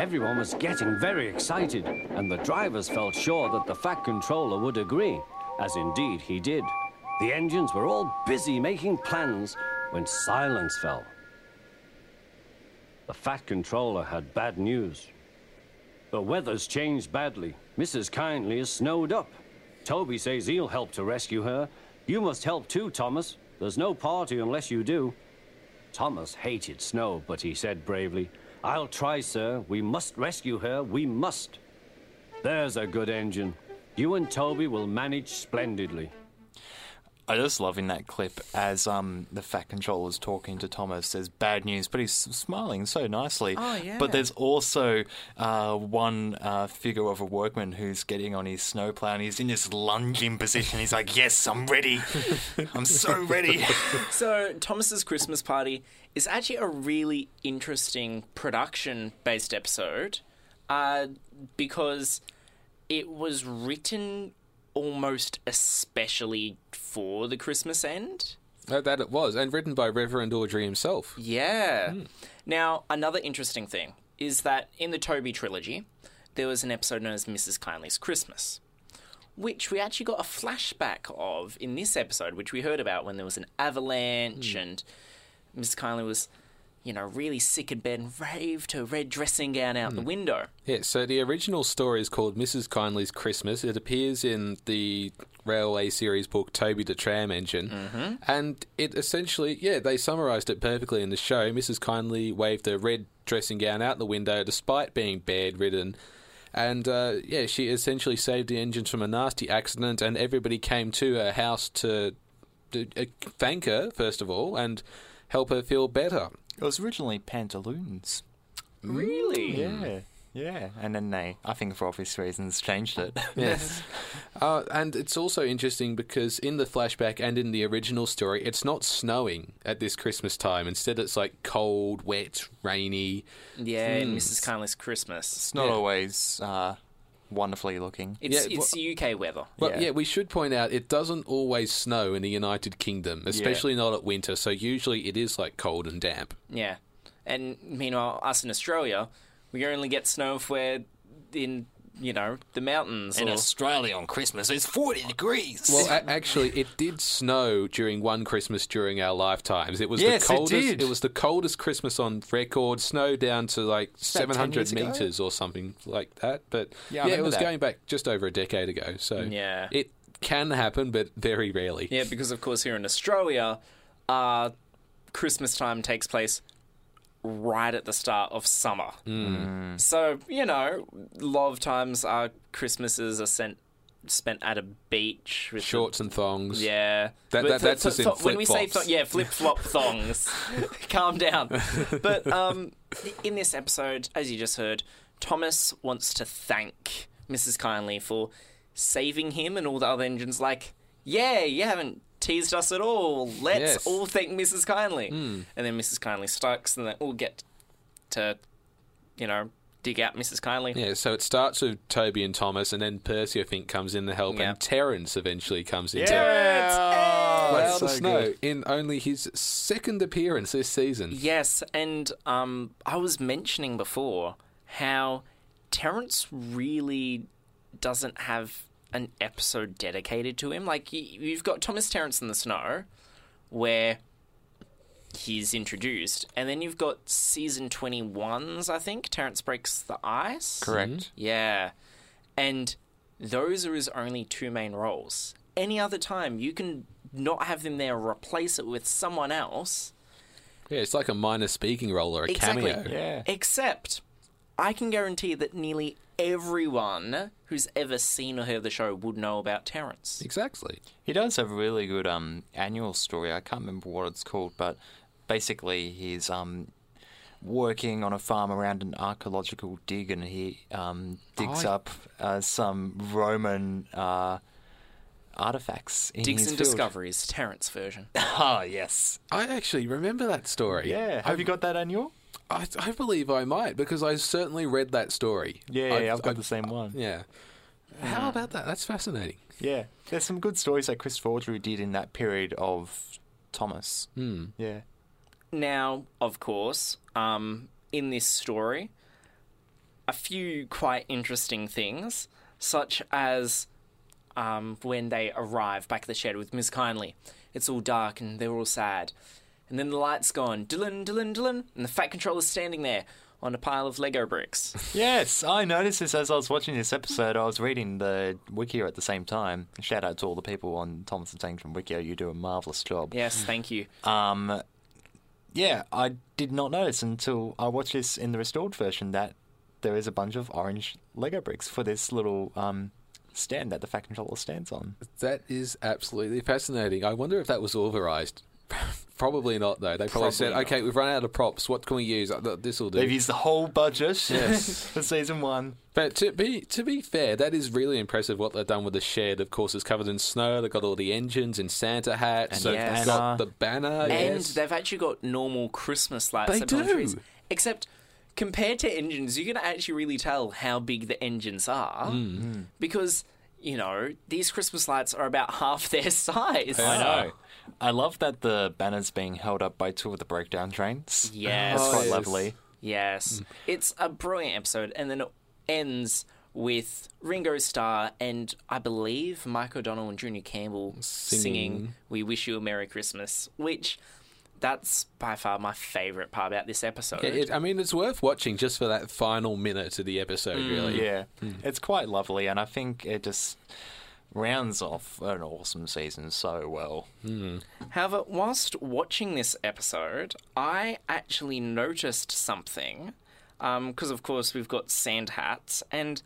Everyone was getting very excited, and the drivers felt sure that the Fat Controller would agree, as indeed he did. The engines were all busy making plans when silence fell. The Fat Controller had bad news. The weather's changed badly. Mrs. Kindly is snowed up. Toby says he'll help to rescue her. You must help too, Thomas. There's no party unless you do. Thomas hated snow, but he said bravely, I'll try, sir. We must rescue her. We must. There's a good engine. You and Toby will manage splendidly. I just love in that clip as um, the Fat Controller is talking to Thomas. There's bad news, but he's smiling so nicely. Oh, yeah. But there's also uh, one uh, figure of a workman who's getting on his snowplow and he's in this lunging position. He's like, "Yes, I'm ready. I'm so ready." So Thomas's Christmas party is actually a really interesting production-based episode, uh, because it was written almost especially for the Christmas end. That it was, and written by Reverend Awdry himself. Yeah. Hmm. Now, another interesting thing is that in the Toby trilogy, there was an episode known as Mrs. Kindly's Christmas, which we actually got a flashback of in this episode, which we heard about when there was an avalanche hmm. and Mrs. Kindly was, you know, really sick in bed and raved her red dressing gown out the window. Yeah, so the original story is called Mrs. Kindly's Christmas. It appears in the Railway series book Toby the Tram Engine. And it essentially, yeah, they summarised it perfectly in the show. Mrs. Kindly waved her red dressing gown out the window despite being bedridden. And uh, yeah, she essentially saved the engines from a nasty accident, and everybody came to her house to, to uh, thank her, first of all, and help her feel better. It was originally pantaloons. Really? Yeah, yeah, and then they, I think for obvious reasons, changed it. Yes. uh, and it's also interesting because in the flashback and in the original story, it's not snowing at this Christmas time. Instead, it's like cold, wet, rainy. Yeah, in Mrs. Kindly's Christmas. It's not Yeah. always uh, wonderfully looking. It's, Yeah, it's UK weather. But Yeah. yeah. we should point out it doesn't always snow in the United Kingdom, especially not at winter. So usually it is like cold and damp. Yeah. And meanwhile, us in Australia, we only get snow if we're in, you know, the mountains. In or- Australia on Christmas, it's 40 degrees. Well, a- actually, it did snow during one Christmas during our lifetimes. It was Yes, the coldest. did. was the coldest Christmas on record. Snow down to like about seven hundred years ago? meters or something like that. But Yeah, yeah, it was that. going back just over a decade ago. So Yeah. it can happen, but very rarely. Yeah, because of course here in Australia, uh, Christmas time takes place right at the start of summer. Hmm. So you know, a lot of times our Christmases are sent spent at a beach with the- Shorts and thongs. yeah, That- But that- th- that's th- as in th- when we say flip-flops. th- yeah, flip flop thongs. Calm down. But um, in this episode, as you just heard, Thomas wants to thank Mrs. Kindly for saving him and all the other engines. Like, yeah, you haven't teased us at all. Let's Yes. all thank Mrs. Kindly. And then Mrs. Kindly starts, and then all get to, you know, dig out Mrs. Kindly. Yeah, so it starts with Toby and Thomas, and then Percy, I think, comes in to help, Yeah. and Terence eventually comes in to Yeah, Cloud so Snow good. in only his second appearance this season. Yes, and um, I was mentioning before how Terence really doesn't have an episode dedicated to him. Like, you've got Thomas Terence in the Snow, where he's introduced, and then you've got season 21's, I think, Terence Breaks the Ice. Correct. Mm-hmm. Yeah. And those are his only two main roles. Any other time, you can not have them there, replace it with someone else. Yeah, it's like a minor speaking role or a Exactly. cameo. Yeah. Except, I can guarantee that nearly everyone who's ever seen or heard the show would know about Terence. Exactly. He does have a really good um, annual story. I can't remember what it's called, but basically he's um, working on a farm around an archaeological dig, and he um, digs Oh, up uh, some Roman uh, artifacts. In Digs his and field. Discoveries, Terence version. Ah, yes. I actually remember that story. Yeah. Have you got that annual? I, I believe I might because I certainly read that story. Yeah, I've- I've, got I've- the same one. Yeah. How about that? That's fascinating. Yeah. There's some good stories that Chris Awdry did in that period of Thomas. Hmm. Yeah. Now, of course, um, in this story, a few quite interesting things, such as um, when they arrive back at the shed with Miss Kindly. It's all dark and they're all sad. And then the light's gone, Dylan, Dylan, Dylan, and the Fat Controller's standing there on a pile of Lego bricks. Yes, I noticed this as I was watching this episode. I was reading the Wikia at the same time. Shout out to all the people on Thomas and Tank from Wikia. You do a marvelous job. yes, thank you. Um, yeah, I did not notice until I watched this in the restored version that there is a bunch of orange Lego bricks for this little um, stand that the Fat Controller stands on. That is absolutely fascinating. I wonder if that was authorized. Probably not, though. They probably, said, not. "Okay, we've run out of props. What can we use? This will do." They've used the whole budget Yes. for season one. But to be to be fair, that is really impressive what they've done with the shed. Of course, it's covered in snow. They've got all the engines and Santa hats. And so the they've got the banner. And yes. they've actually got normal Christmas lights. They up on the do. trees. Except compared to engines, you can actually really tell how big the engines are Hmm. because you know these Christmas lights are about half their size. I know. I love that the banner's being held up by two of the breakdown trains. Yes. That's quite lovely. Yes, it's a brilliant episode, and then it ends with Ringo Starr and I believe Mike O'Donnell and Junior Campbell singing. Singing. "We Wish You a Merry Christmas," which that's by far my favorite part about this episode. Yeah, it, I mean, it's worth watching just for that final minute of the episode. Mm. Really, Yeah, it's quite lovely, and I think it just rounds off an awesome season so well. However, whilst watching this episode, I actually noticed something. Because, of course, we've got sand hats, and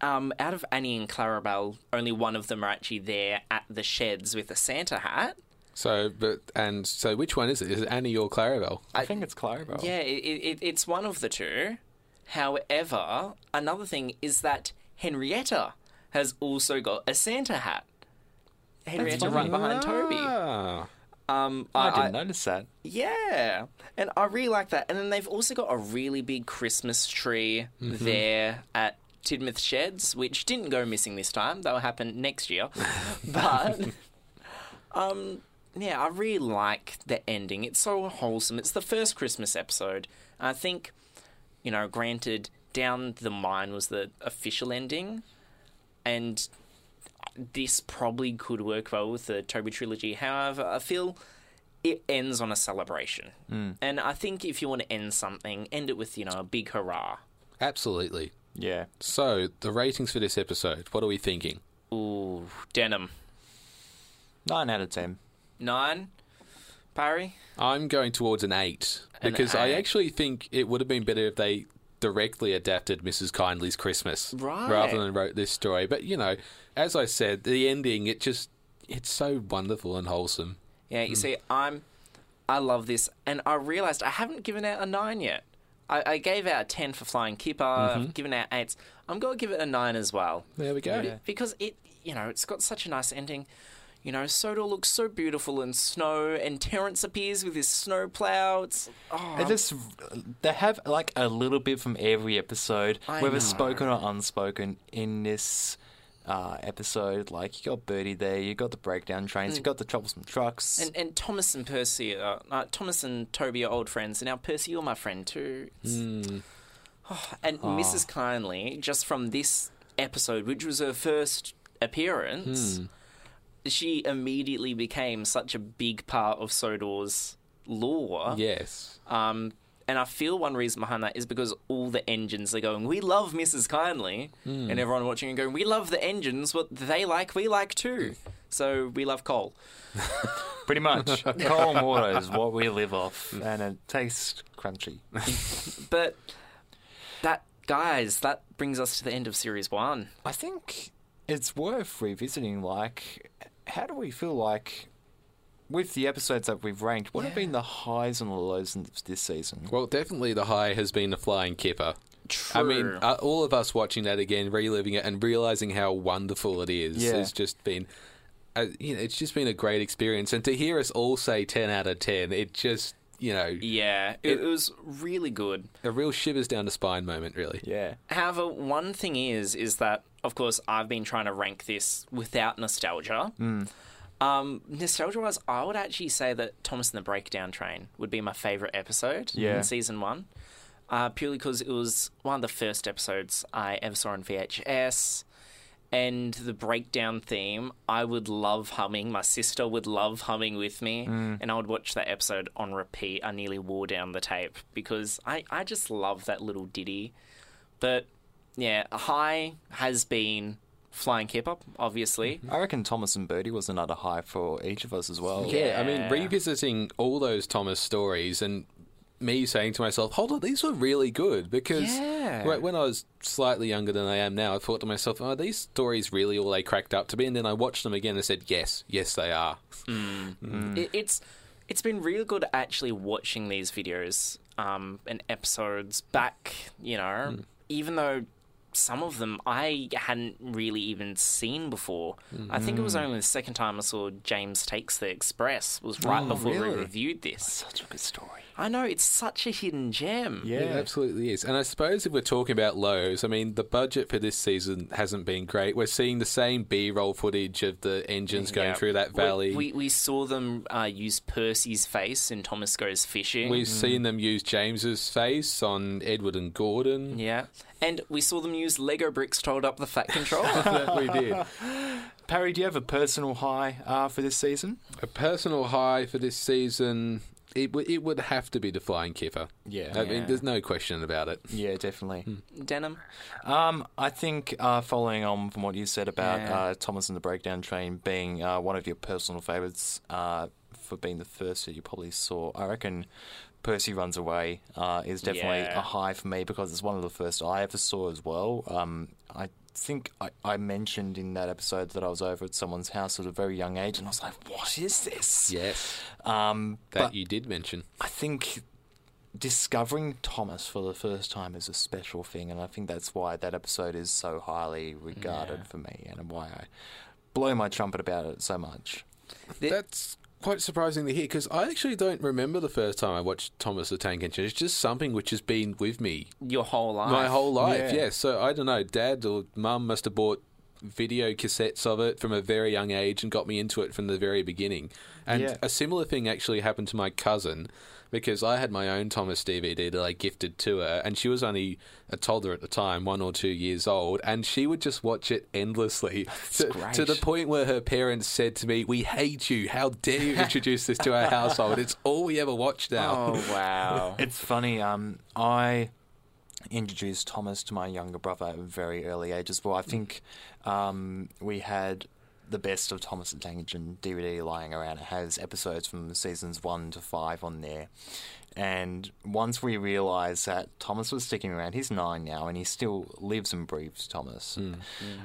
um, out of Annie and Clarabelle, only one of them are actually there at the sheds with a Santa hat. So, but and so, which one is it? Is it Annie or Clarabelle? I think it's Clarabelle. Yeah, it, it, it's one of the two. However, another thing is that Henrietta has also got a Santa hat. Henrietta right behind Toby. Ah. Um, I didn't notice that. Yeah, and I really like that. And then they've also got a really big Christmas tree there at Tidmouth Sheds, which didn't go missing this time. That'll happen next year. but, um, yeah, I really like the ending. It's so wholesome. It's the first Christmas episode. I think, you know, granted, Down the Mine was the official ending, and this probably could work well with the Toby trilogy. However, I feel it ends on a celebration. Mm. And I think if you want to end something, end it with, you know, a big hurrah. Absolutely. Yeah. So, the ratings for this episode. What are we thinking? Ooh, Denham. Nine out of ten. Nine? Parry? I'm going towards an eight An because I actually think it would have been better if they directly adapted Mrs. Kindly's Christmas Right. rather than wrote this story. But you know, as I said, the ending it just it's so wonderful and wholesome. Yeah, you mm. see, I'm. I love this, and I realised I haven't given out a nine yet. I, I gave out a ten for Flying Kipper. I've mm-hmm. given out eights. I'm going to give it a nine as well. There we go. Be- because it, you know, it's got such a nice ending. You know, Sodor looks so beautiful in snow, and Terence appears with his snowplow. It's oh, They just they have like a little bit from every episode, I whether know. spoken or unspoken, in this uh, episode. Like you got Birdie there, you got the breakdown trains, you mm. got the troublesome trucks. and and Thomas and Percy, are, uh, Thomas and Toby are old friends, and now Percy, you're my friend too. It's- hmm. Oh, and ah. Mrs. Kindly, just from this episode, which was her first appearance, hmm. She immediately became such a big part of Sodor's lore. Yes. Um, and I feel one reason behind that is because all the engines are going, we love Mrs. Kindly. And everyone watching and going, we love the engines. What they like, we like too. So we love coal. Pretty much, coal and water is what we live off, and it tastes crunchy. But that, guys, that brings us to the end of series one. I think it's worth revisiting. Like, how do we feel like with the episodes that we've ranked? What have been the highs and the lows in this season? Well, definitely the high has been the flying kipper. True. I mean, uh, all of us watching that again, reliving it, and realizing how wonderful it is Yeah. has just been, uh, you know, it's just been a great experience. And to hear us all say ten out of ten, it just, you know, Yeah, it, it was really good. a real shivers down the spine moment, really. Yeah. However, one thing is, is that of course I've been trying to rank this without nostalgia. Um, nostalgia-wise, I would actually say that Thomas and the Breakdown Train would be my favorite episode Yeah. in season one, uh, purely because it was one of the first episodes I ever saw on VHS. And the breakdown theme, I would love humming. My sister would love humming with me, mm. and I would watch that episode on repeat. I nearly wore down the tape because I, I just love that little ditty. But yeah, a high has been Flying Kipper, obviously. Mm-hmm. I reckon Thomas and Birdie was another high for each of us as well. Yeah, I mean, revisiting all those Thomas stories and me saying to myself, hold on, these were really good. Because Yeah. wh- when I was slightly younger than I am now, I thought to myself, are these stories really all they cracked up to be? And then I watched them again and said, yes, yes, they are. Hmm. Mm. It, it's it's been really good actually watching these videos um, and episodes back. You know, hmm. even though some of them I hadn't really even seen before. I think it was hmm. only the second time I saw James Takes the Express was right oh, before we reviewed this. Such a good story. I know it's such a hidden gem. Yeah. It absolutely is. And I suppose if we're talking about lows, I mean, the budget for this season hasn't been great. We're seeing the same B roll footage of the engines going Yeah. through that valley. We, we, saw them uh, use Percy's face in Thomas Goes Fishing. We've seen them use James's face on Edward and Gordon. yeah. And we saw them use Lego bricks to hold up the fat Control. that we did. Parry, do you have a personal high uh, for this season? A personal high for this season, it, w- it would have to be the Flying Kipper. Yeah. I mean, there's no question about it. Yeah, definitely. Denham. Um, I think uh, following on from what you said about Yeah. uh, Thomas and the Breakdown Train being uh, one of your personal favourites uh, for being the first that you probably saw, I reckon Percy Runs Away uh, is definitely Yeah. a high for me because it's one of the first I ever saw as well. Um, I think I, I mentioned in that episode that I was over at someone's house at a very young age and I was like, what is this? Yes, Um, that you did mention. I think discovering Thomas for the first time is a special thing, and I think that's why that episode is so highly regarded for me, and why I blow my trumpet about it so much. That's quite surprisingly here because I actually don't remember the first time I watched Thomas the Tank Engine. It's just something which has been with me Your whole life. my whole life. Yeah. Yeah. So I don't know. Dad or mum must have bought video cassettes of it from a very young age and got me into it from the very beginning. And Yeah. a similar thing actually happened to my cousin because I had my own Thomas DVD that I gifted to her, and she was only a toddler at the time, one or two years old, and she would just watch it endlessly to, to the point where her parents said to me, "We hate you. How dare you introduce this to our household? It's all we ever watch now." Oh, wow. It's funny. Um, I introduced Thomas to my younger brother at a very early age as well. I think um, we had the best of Thomas the Tank Engine DVD lying around. It has episodes from seasons one to five on there. And once we realised that Thomas was sticking around, he's nine now, and he still lives and breathes Thomas. Hmm. Hmm.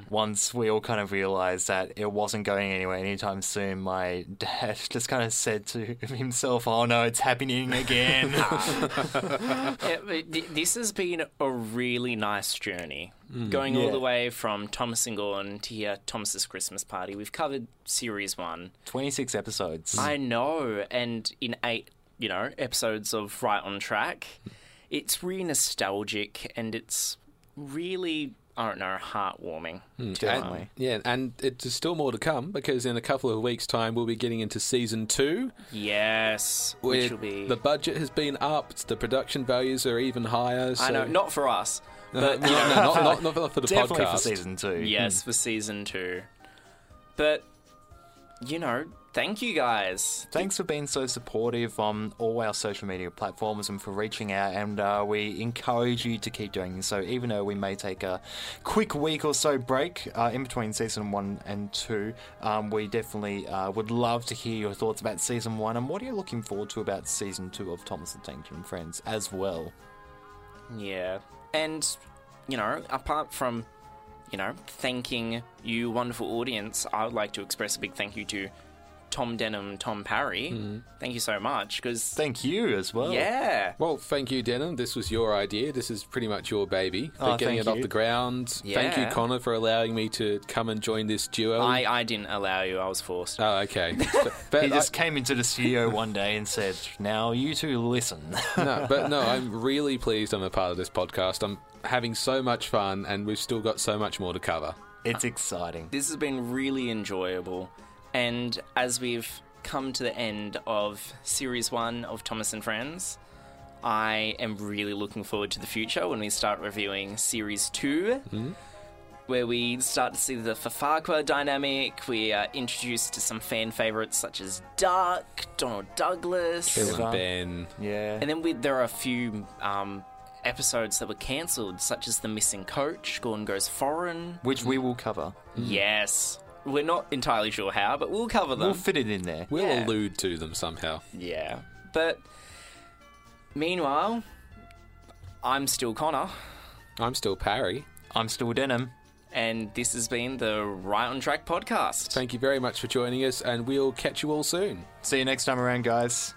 Once we all kind of realised that it wasn't going anywhere anytime soon, my dad just kind of said to himself, "Oh no, it's happening again." Yeah, this has been a really nice journey. Hmm. Going all the way from Thomas and Gordon to here, Thomas's Christmas Party. We've covered series one. 26 episodes. I know, and in eight, you know, episodes of Right on Track, it's really nostalgic and it's really, I don't know, heartwarming. Hmm. Definitely. And, yeah, and it's still more to come because in a couple of weeks' time we'll be getting into season two. Yes, which will be. the budget has been upped, the production values are even higher. So, I know, not for us, but no, you know, no, not, not, not for- for the Definitely podcast. for season two. yes, for season two. But you know, thank you guys. Thanks for being so supportive on all our social media platforms and for reaching out. And uh, we encourage you to keep doing so, even though we may take a quick week or so break uh, in between season one and two. Um, we definitely uh, would love to hear your thoughts about season one and what are you looking forward to about season two of Thomas the Tank and Friends as well. Yeah. And, you know, apart from, you know, thanking you, wonderful audience, I would like to express a big thank you to Tom Denham, Tom Parry. Mm. Thank you so much, because, Thank you as well. yeah. Well, thank you, Denham. This was your idea. This is pretty much your baby for Oh, getting thank it off the ground. Thank you, Connor, for allowing me to come and join this duo. I, I didn't allow you, I was forced. Oh, okay. But, but He just I- came into the studio one day and said, Now you two listen. no, but no, I'm really pleased I'm a part of this podcast. I'm having so much fun, and we've still got so much more to cover. it's exciting. This has been really enjoyable. And as we've come to the end of series one of Thomas and Friends, I am really looking forward to the future when we start reviewing series 2 where we start to see the Fafaqua dynamic. We are introduced to some fan favorites such as Duck, Donald Douglas. Bill Trevor. and Ben. Yeah. And then we, there are a few um, episodes that were cancelled, such as The Missing Coach, Gordon Goes Foreign. Which we will cover. Yes. We're not entirely sure how, but we'll cover them. We'll fit it in there. We'll Yeah. allude to them somehow. yeah. But meanwhile, I'm still Connor, I'm still Parry. I'm still Denham. and this has been the Right on Track podcast. Thank you very much for joining us, and we'll catch you all soon. See you next time around, guys.